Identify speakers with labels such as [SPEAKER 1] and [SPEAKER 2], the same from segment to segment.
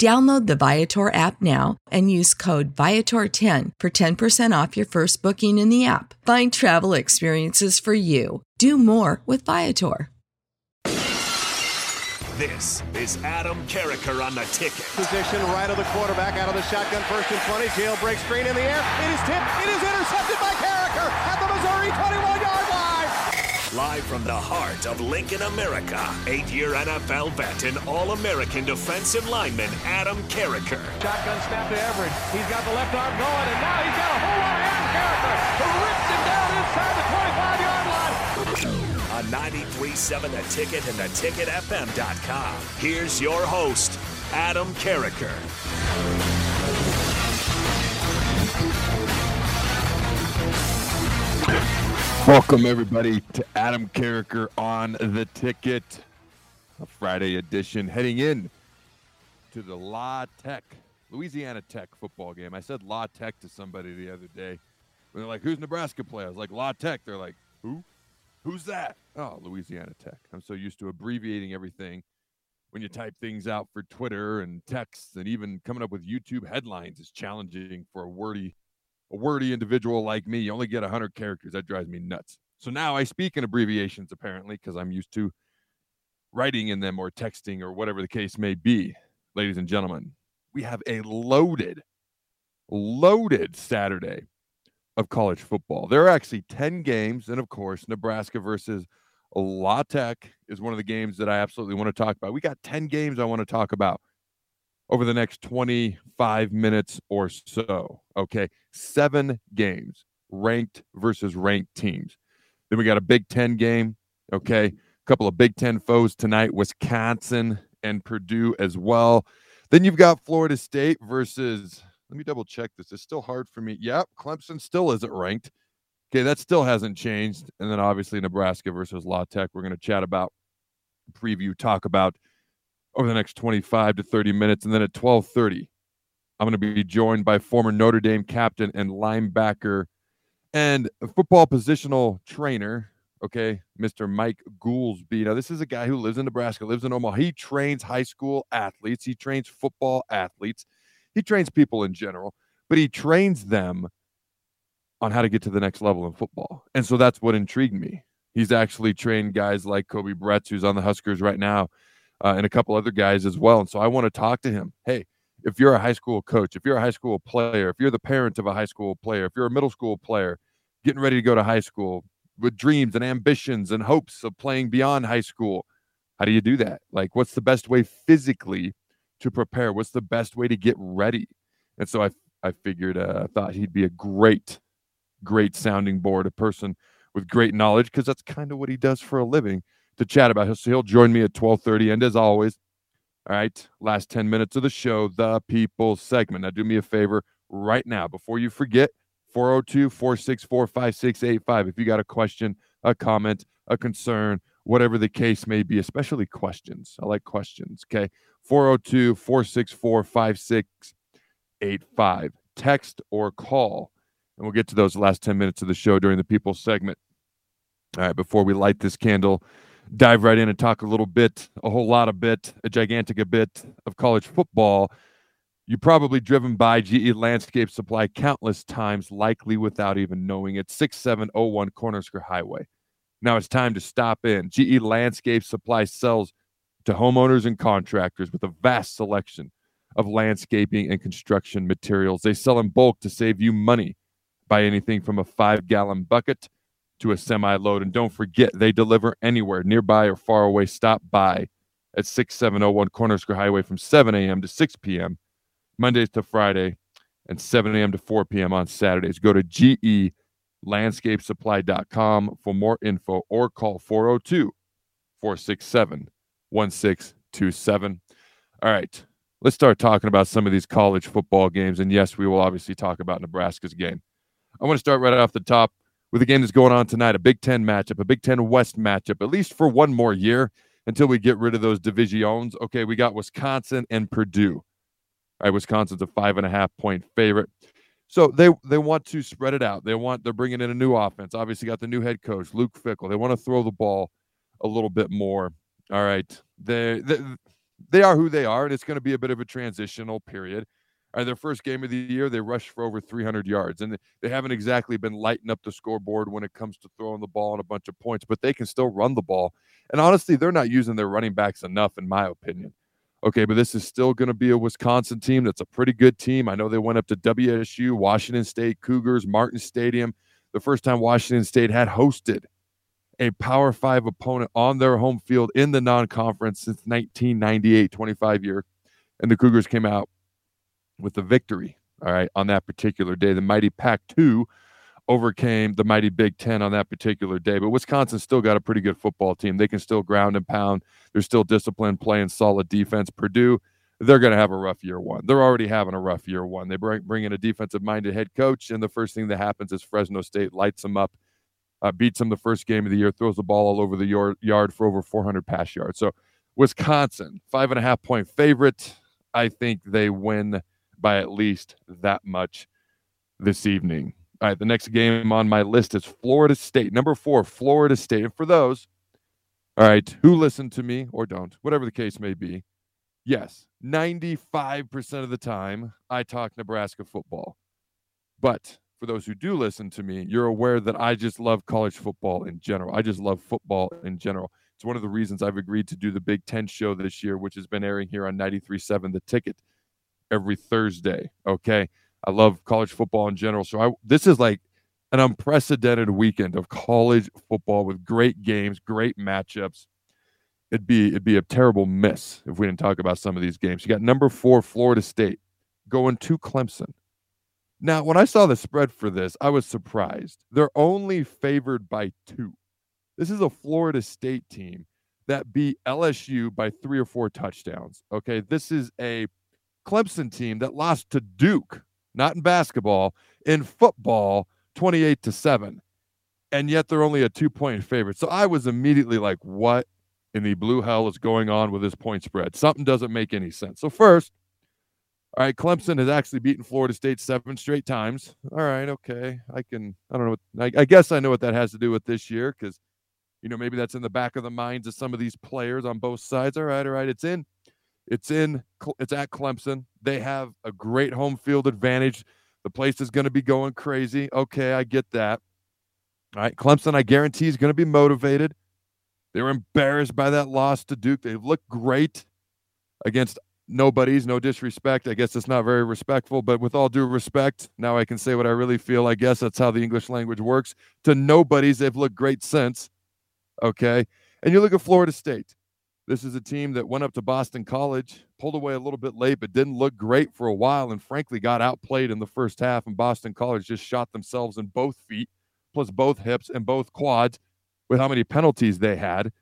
[SPEAKER 1] Download the Viator app now and use code Viator10 for 10% off your first booking in the app. Find travel experiences for you. Do more with Viator.
[SPEAKER 2] This is Adam Carriker on the ticket.
[SPEAKER 3] Position right of the quarterback out of the shotgun first and 20. Jailbreak screen in the air. It is tipped. It is intercepted
[SPEAKER 2] Live from the heart of Lincoln, America, eight year NFL vet and All American defensive lineman Adam Carriker.
[SPEAKER 3] Shotgun snap to Everett. He's got the left arm going, and now he's got a whole lot of Adam Carriker who rips him down inside the 25 yard line.
[SPEAKER 2] On 93.7 The Ticket and theticketfm.com. Here's your host, Adam Carriker.
[SPEAKER 4] Welcome, everybody, to Adam Carriker on the ticket, a Friday edition, heading in to the La Tech, Louisiana Tech football game. I said La Tech to somebody the other day. And they're like, who's Nebraska play? I was like, La Tech. They're like, who? Who's that? Oh, Louisiana Tech. I'm so used to abbreviating everything when you type things out for Twitter and texts and even coming up with YouTube headlines is challenging for a wordy a wordy individual like me. You only get 100 characters. That drives me nuts. So now I speak in abbreviations apparently because I'm used to writing in them or texting or whatever the case may be. Ladies and gentlemen, we have a loaded, loaded Saturday of college football. There are actually 10 games. And of course, Nebraska versus La Tech is one of the games that I absolutely want to talk about. We got 10 games I want to talk about over the next 25 minutes or so. Okay. Seven games, ranked versus ranked teams. Then we got a Big Ten game. Okay. A couple of Big Ten foes tonight Wisconsin and Purdue as well. Then you've got Florida State versus, let me double check this. It's still hard for me. Yep. Clemson still isn't ranked. Okay. That still hasn't changed. And then obviously Nebraska versus La Tech. We're going to chat about, preview, talk about over the next 25 to 30 minutes. And then at 1230, I'm going to be joined by former Notre Dame captain and linebacker and football positional trainer, okay, Mr. Mike Goolsby. Now, this is a guy who lives in Nebraska, lives in Omaha. He trains high school athletes, he trains football athletes, he trains people in general, but he trains them on how to get to the next level in football. And so that's what intrigued me. He's actually trained guys like Kobe Bretz, who's on the Huskers right now, uh, and a couple other guys as well. And so I want to talk to him. Hey, if you're a high school coach, if you're a high school player, if you're the parent of a high school player, if you're a middle school player getting ready to go to high school with dreams and ambitions and hopes of playing beyond high school, how do you do that? Like, what's the best way physically to prepare? What's the best way to get ready? And so I, I figured, uh, I thought he'd be a great, great sounding board, a person with great knowledge, because that's kind of what he does for a living to chat about. So he'll join me at 12:30. And as always, all right, last 10 minutes of the show, the people segment. Now do me a favor right now before you forget 402-464-5685. If you got a question, a comment, a concern, whatever the case may be, especially questions. I like questions. Okay. 402-464-5685. Text or call. And we'll get to those last 10 minutes of the show during the people segment. All right, before we light this candle dive right in and talk a little bit, a whole lot of bit, a gigantic a bit of college football. You probably driven by GE Landscape Supply countless times, likely without even knowing it. 6701 Cornhusker Highway. Now it's time to stop in. GE Landscape Supply sells to homeowners and contractors with a vast selection of landscaping and construction materials. They sell in bulk to save you money. Buy anything from a five gallon bucket to a semi load. And don't forget, they deliver anywhere, nearby or far away. Stop by at 6701 Cornhusker Highway from 7 a.m. to 6 p.m. Mondays to Friday, and 7 a.m. to 4 p.m. on Saturdays. Go to gelandscapesupply.com for more info or call 402 467 1627. All right, let's start talking about some of these college football games. And yes, we will obviously talk about Nebraska's game. I want to start right off the top with a game that's going on tonight a Big Ten matchup, a Big Ten West matchup, at least for one more year until we get rid of those divisions. Okay, we got Wisconsin and Purdue. All right, Wisconsin's a five and a half point favorite. So they they want to spread it out. They want they're bringing in a new offense. Obviously, got the new head coach Luke Fickell. They want to throw the ball a little bit more. All right, they they, they are who they are, and it's going to be a bit of a transitional period. Their first game of the year, they rushed for over 300 yards, and they haven't exactly been lighting up the scoreboard when it comes to throwing the ball and a bunch of points. But they can still run the ball, and honestly, they're not using their running backs enough, in my opinion. Okay, but this is still going to be a Wisconsin team that's a pretty good team. I know they went up to WSU, Washington State, Cougars, Martin Stadium. The first time Washington State had hosted a Power Five opponent on their home field in the non conference since 1998, 25 year. And the Cougars came out with a victory, all right, on that particular day. The mighty Pac 2 overcame the mighty Big Ten on that particular day. But Wisconsin still got a pretty good football team. They can still ground and pound. They're still disciplined, playing solid defense. Purdue, they're going to have a rough year one. They're already having a rough year one. They bring, bring in a defensive minded head coach, and the first thing that happens is Fresno State lights them up, uh, beats them the first game of the year, throws the ball all over the yard, yard for over 400 pass yards. So, Wisconsin, five and a half point favorite. I think they win by at least that much this evening. All right, the next game on my list is Florida State. Number four, Florida State. And for those, all right, who listen to me or don't, whatever the case may be, yes, 95% of the time I talk Nebraska football. But for those who do listen to me, you're aware that I just love college football in general. I just love football in general. It's one of the reasons I've agreed to do the Big Ten show this year, which has been airing here on 93.7 The Ticket every Thursday. Okay. I love college football in general. So I, this is like an unprecedented weekend of college football with great games, great matchups. It'd be it'd be a terrible miss if we didn't talk about some of these games. You got number four Florida State going to Clemson. Now, when I saw the spread for this, I was surprised. They're only favored by two. This is a Florida State team that beat LSU by three or four touchdowns. Okay, this is a Clemson team that lost to Duke not in basketball, in football, 28 to 7. And yet they're only a two point favorite. So I was immediately like, what in the blue hell is going on with this point spread? Something doesn't make any sense. So, first, all right, Clemson has actually beaten Florida State seven straight times. All right, okay. I can, I don't know. What, I, I guess I know what that has to do with this year because, you know, maybe that's in the back of the minds of some of these players on both sides. All right, all right. It's in it's in it's at Clemson. They have a great home field advantage. The place is going to be going crazy. Okay, I get that. All right, Clemson, I guarantee is going to be motivated. They were embarrassed by that loss to Duke. They've looked great against nobodies. No disrespect. I guess it's not very respectful, but with all due respect, now I can say what I really feel. I guess that's how the English language works. To nobodies, they've looked great since. Okay. And you look at Florida State. This is a team that went up to Boston College, pulled away a little bit late, but didn't look great for a while, and frankly got outplayed in the first half. And Boston College just shot themselves in both feet, plus both hips and both quads, with how many penalties they had.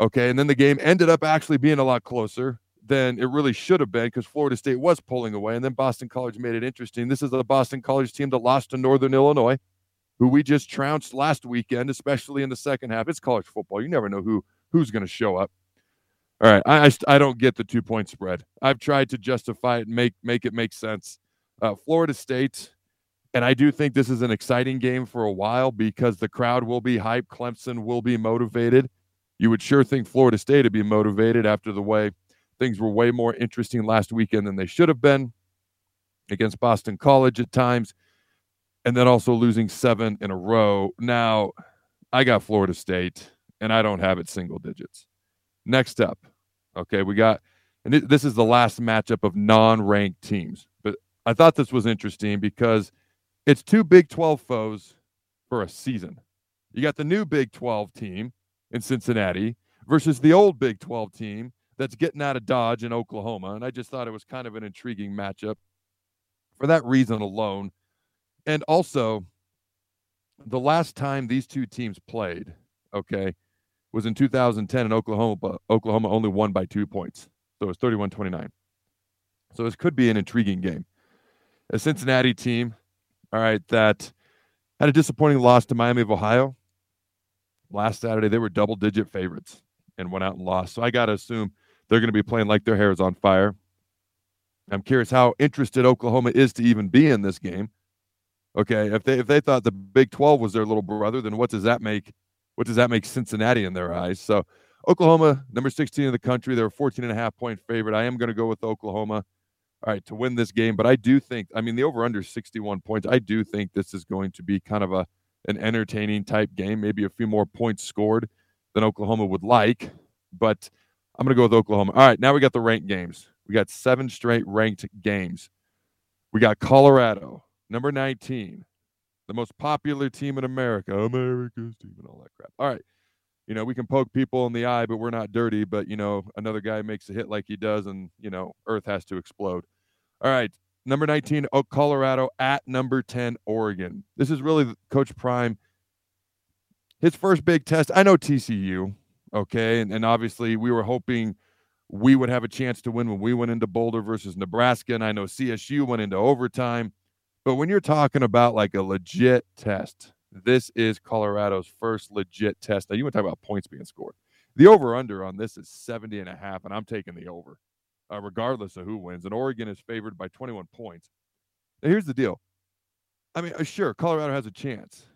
[SPEAKER 4] Okay, and then the game ended up actually being a lot closer than it really should have been because Florida State was pulling away, and then Boston College made it interesting. This is a Boston College team that lost to Northern Illinois, who we just trounced last weekend, especially in the second half. It's college football; you never know who who's going to show up. All right, I, I, I don't get the two point spread. I've tried to justify it and make make it make sense. Uh, Florida State, and I do think this is an exciting game for a while because the crowd will be hyped. Clemson will be motivated. You would sure think Florida State would be motivated after the way things were way more interesting last weekend than they should have been against Boston College at times, and then also losing seven in a row. Now, I got Florida State, and I don't have it single digits. Next up, okay, we got, and this is the last matchup of non ranked teams. But I thought this was interesting because it's two Big 12 foes for a season. You got the new Big 12 team in Cincinnati versus the old Big 12 team that's getting out of Dodge in Oklahoma. And I just thought it was kind of an intriguing matchup for that reason alone. And also, the last time these two teams played, okay, was in 2010 in Oklahoma, but Oklahoma only won by two points. So it was 31 29. So this could be an intriguing game. A Cincinnati team, all right, that had a disappointing loss to Miami of Ohio last Saturday. They were double digit favorites and went out and lost. So I got to assume they're going to be playing like their hair is on fire. I'm curious how interested Oklahoma is to even be in this game. Okay, if they if they thought the Big 12 was their little brother, then what does that make what does that make Cincinnati in their eyes? So Oklahoma, number 16 in the country, they're a 14 and a half point favorite. I am going to go with Oklahoma. All right, to win this game, but I do think I mean the over under 61 points. I do think this is going to be kind of a an entertaining type game, maybe a few more points scored than Oklahoma would like, but I'm going to go with Oklahoma. All right, now we got the ranked games. We got seven straight ranked games. We got Colorado, number 19, the most popular team in America, America's team, and all that crap. All right. You know, we can poke people in the eye, but we're not dirty. But, you know, another guy makes a hit like he does, and, you know, Earth has to explode. All right. Number 19, Colorado at number 10, Oregon. This is really Coach Prime. His first big test. I know TCU, okay. And, and obviously, we were hoping we would have a chance to win when we went into Boulder versus Nebraska. And I know CSU went into overtime. But when you're talking about like a legit test, this is Colorado's first legit test. Now, you want to talk about points being scored. The over under on this is 70 and a half, and I'm taking the over, uh, regardless of who wins. And Oregon is favored by 21 points. Now, here's the deal. I mean, uh, sure, Colorado has a chance,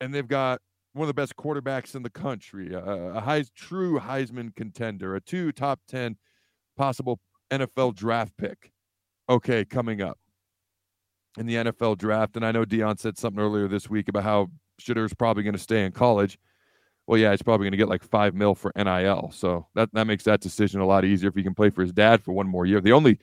[SPEAKER 4] and they've got one of the best quarterbacks in the country, a, a high, true Heisman contender, a two top 10 possible NFL draft pick. Okay, coming up in the NFL draft. And I know Deion said something earlier this week about how Shedeur's probably going to stay in college. Well, yeah, he's probably going to get like five mil for NIL. So that, that makes that decision a lot easier if he can play for his dad for one more year. The only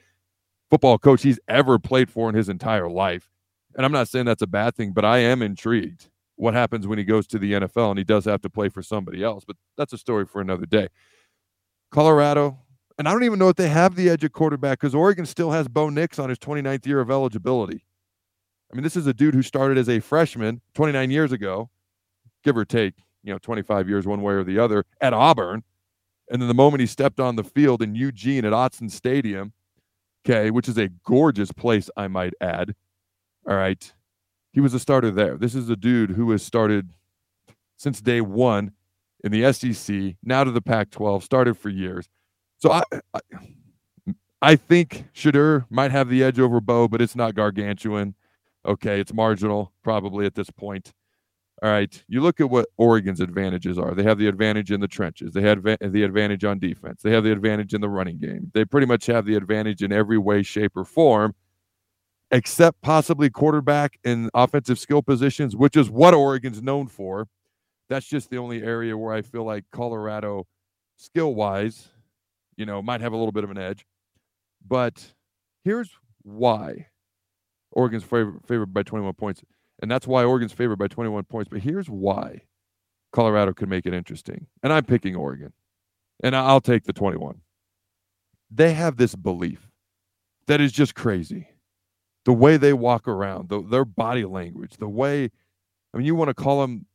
[SPEAKER 4] football coach he's ever played for in his entire life. And I'm not saying that's a bad thing, but I am intrigued what happens when he goes to the NFL and he does have to play for somebody else. But that's a story for another day. Colorado, and I don't even know if they have the edge of quarterback because Oregon still has Bo Nix on his 29th year of eligibility. I mean, this is a dude who started as a freshman 29 years ago, give or take, you know, 25 years one way or the other at Auburn. And then the moment he stepped on the field in Eugene at Autzen Stadium, okay, which is a gorgeous place, I might add. All right he was a starter there. This is a dude who has started since day one in the SEC, now to the Pac 12, started for years. So I, I, I think Shedeur might have the edge over Bo, but it's not gargantuan. Okay, it's marginal probably at this point. All right, you look at what Oregon's advantages are. They have the advantage in the trenches. They had the advantage on defense. They have the advantage in the running game. They pretty much have the advantage in every way, shape, or form except possibly quarterback and offensive skill positions, which is what Oregon's known for. That's just the only area where I feel like Colorado, skill wise, you know, might have a little bit of an edge. But here's why Oregon's favored, favored by 21 points. And that's why Oregon's favored by 21 points. But here's why Colorado could make it interesting. And I'm picking Oregon. And I'll take the 21. They have this belief that is just crazy the way they walk around, the, their body language, the way, I mean, you want to call them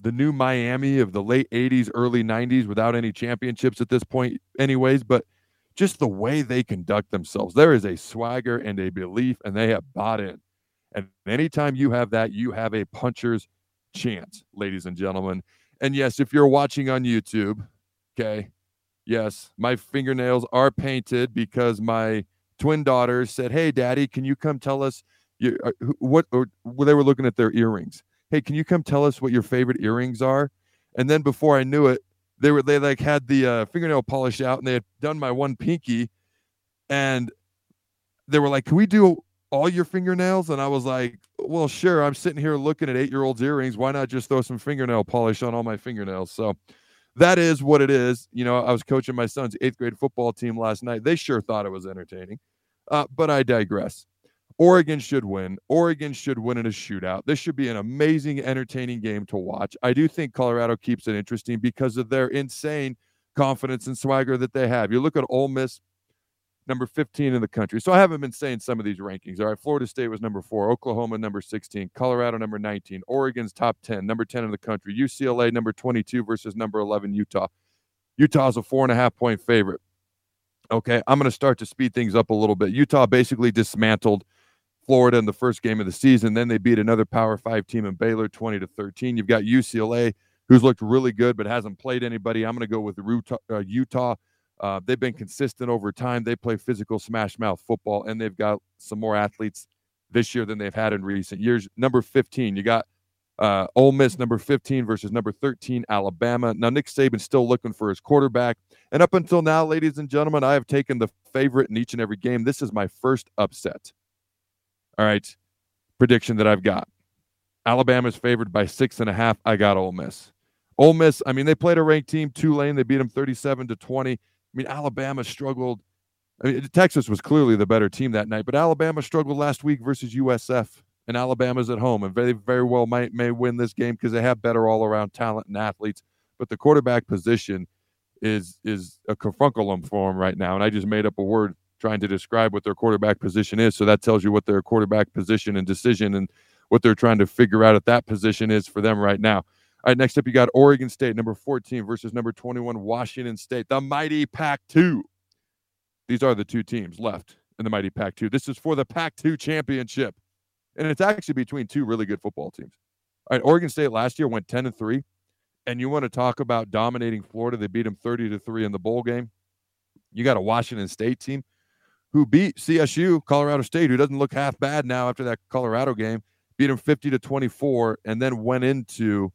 [SPEAKER 4] the new Miami of the late 80s, early 90s without any championships at this point, anyways, but just the way they conduct themselves. There is a swagger and a belief, and they have bought in. And anytime you have that, you have a puncher's chance, ladies and gentlemen. And yes, if you're watching on YouTube, okay, yes, my fingernails are painted because my twin daughters said, "Hey, Daddy, can you come tell us uh, what?" Or well, they were looking at their earrings. Hey, can you come tell us what your favorite earrings are? And then before I knew it, they were they like had the uh, fingernail polish out and they had done my one pinky and they were like can we do all your fingernails? And i was like well sure i'm sitting here looking at eight year olds earrings. Why not just throw some fingernail polish on all my fingernails? So that is what it is. You know i was coaching my son's eighth grade football team last night. They sure thought it was entertaining uh, but i digress Oregon should win. Oregon should win in a shootout. This should be an amazing, entertaining game to watch. I do think Colorado keeps it interesting because of their insane confidence and swagger that they have. You look at Ole Miss, number 15 in the country. So I haven't been saying some of these rankings. All right, Florida State was number four, Oklahoma number 16, Colorado number 19, Oregon's top 10, number 10 in the country, UCLA number 22 versus number 11 Utah. Utah's a four and a half point favorite. Okay, I'm going to start to speed things up a little bit. Utah basically dismantled Florida in the first game of the season. Then they beat another Power Five team in Baylor, 20 to 13. You've got UCLA, who's looked really good but hasn't played anybody. I'm going to go with uh, Utah. Uh, they've been consistent over time. They play physical smash mouth football, and they've got some more athletes this year than they've had in recent years. Number 15, you got uh, Ole Miss, number 15 versus number 13, Alabama. Now, Nick Saban's still looking for his quarterback. And up until now, ladies and gentlemen, I have taken the favorite in each and every game. This is my first upset. All right. Prediction that I've got. Alabama's favored by six and a half. I got Ole Miss. Ole Miss, I mean, they played a ranked team, Tulane. They beat them 37 to 20. I mean, Alabama struggled. I mean, Texas was clearly the better team that night, but Alabama struggled last week versus USF, and Alabama's at home, and very, very well might may win this game because they have better all around talent and athletes. But the quarterback position is is a kerfunkelum for them right now, and I just made up a word trying to describe what their quarterback position is. So that tells you what their quarterback position and decision and what they're trying to figure out at that position is for them right now. All right, next up, you got Oregon State, number 14 versus number 21, Washington State, the mighty Pac 2. These are the two teams left in the mighty Pac 2. This is for the Pac 2 championship. And it's actually between two really good football teams. All right, Oregon State last year went 10 and 3. And you want to talk about dominating Florida? They beat them 30 to 3 in the bowl game. You got a Washington State team who beat CSU, Colorado State, who doesn't look half bad now after that Colorado game, beat them 50 to 24, and then went into,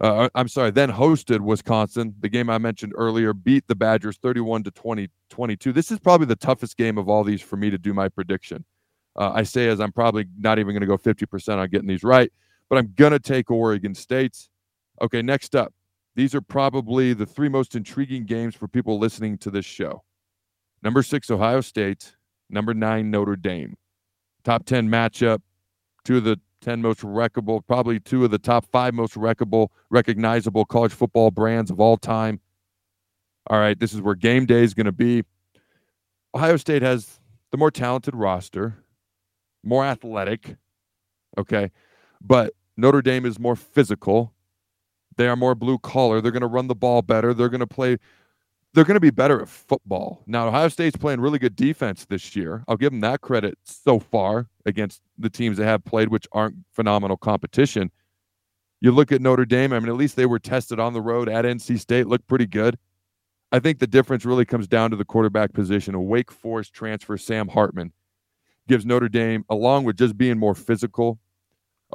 [SPEAKER 4] uh, uh I'm sorry, then hosted Wisconsin, the game I mentioned earlier, beat the Badgers 31 to 20, 22. This is probably the toughest game of all these for me to do my prediction. Uh, I say as I'm probably not even going to go 50% on getting these right, but I'm going to take Oregon State. Okay, next up. These are probably the three most intriguing games for people listening to this show. Number six, Ohio State. Number nine, Notre Dame. Top 10 matchup. Two of the 10 most wreckable, probably two of the top five most wreckable, recognizable college football brands of all time. All right, this is where game day is going to be. Ohio State has the more talented roster, more athletic. Okay. But Notre Dame is more physical. They are more blue collar. They're going to run the ball better. They're going to play they're going to be better at football. Now, Ohio State's playing really good defense this year. I'll give them that credit so far against the teams they have played, which aren't phenomenal competition. You look at Notre Dame, I mean, at least they were tested on the road at NC State, looked pretty good. I think the difference really comes down to the quarterback position. A Wake Forest transfer, Sam Hartman, gives Notre Dame, along with just being more physical,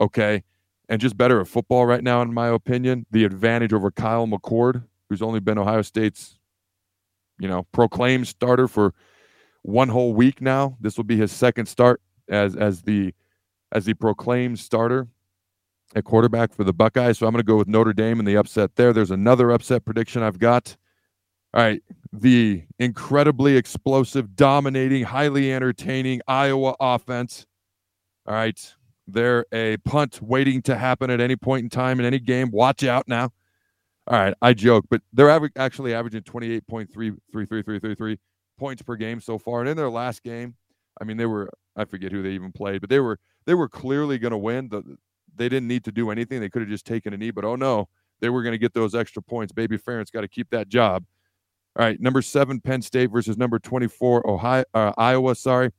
[SPEAKER 4] okay, and just better at football right now, in my opinion, the advantage over Kyle McCord, who's only been Ohio State's you know, proclaimed starter for one whole week now. This will be his second start as as the as the proclaimed starter at quarterback for the Buckeyes. So I'm going to go with Notre Dame and the upset there. There's another upset prediction I've got. All right, the incredibly explosive, dominating, highly entertaining Iowa offense. All right, they're a punt waiting to happen at any point in time in any game. Watch out now. All right, I joke, but they're aver- actually averaging 28.33333 points per game so far. And in their last game, I mean, they were I forget who they even played, but they were they were clearly going to win. The, they didn't need to do anything. They could have just taken a knee, but oh no, they were going to get those extra points. Baby Ferentz got to keep that job. All right, number seven, Penn State versus number 24, Ohio, uh, Iowa. Sorry.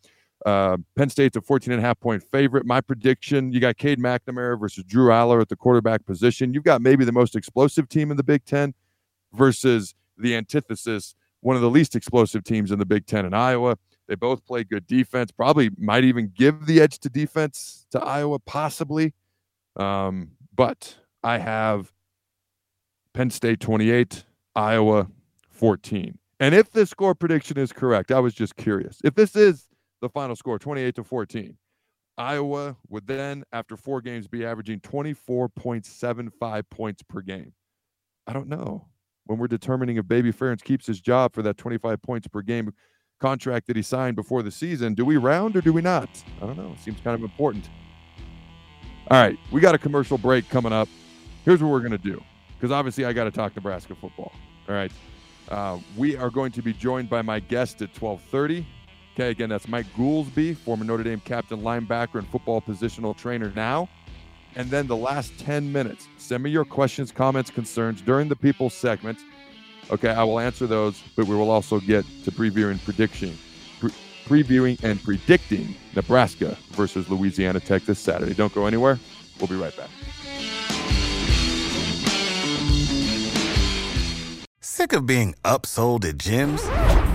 [SPEAKER 4] Uh, Penn State's a 14 and a half point favorite. My prediction you got Cade McNamara versus Drew Allar at the quarterback position. You've got maybe the most explosive team in the Big Ten versus the antithesis, one of the least explosive teams in the Big Ten in Iowa. They both play good defense, probably might even give the edge to defense to Iowa, possibly. Um, but I have Penn State 28, Iowa 14. And if this score prediction is correct, I was just curious. If this is the final score, 28 to 14, Iowa would then, after four games, be averaging 24.75 points per game. I don't know. When we're determining if Baby Ferentz keeps his job for that 25 points per game contract that he signed before the season, do we round or do we not? I don't know. Seems kind of important. All right, we got a commercial break coming up. Here's what we're going to do because obviously I got to talk Nebraska football. All right. Uh, we are going to be joined by my guest at 1230. Okay, again, that's Mike Goolsby, former Notre Dame captain, linebacker, and football positional trainer now. And then the last 10 minutes, send me your questions, comments, concerns during the people segment. Okay, I will answer those, but we will also get to previewing prediction, pre- previewing and predicting Nebraska versus Louisiana Tech this Saturday. Don't go anywhere. We'll be right back.
[SPEAKER 5] Sick of being upsold at gyms?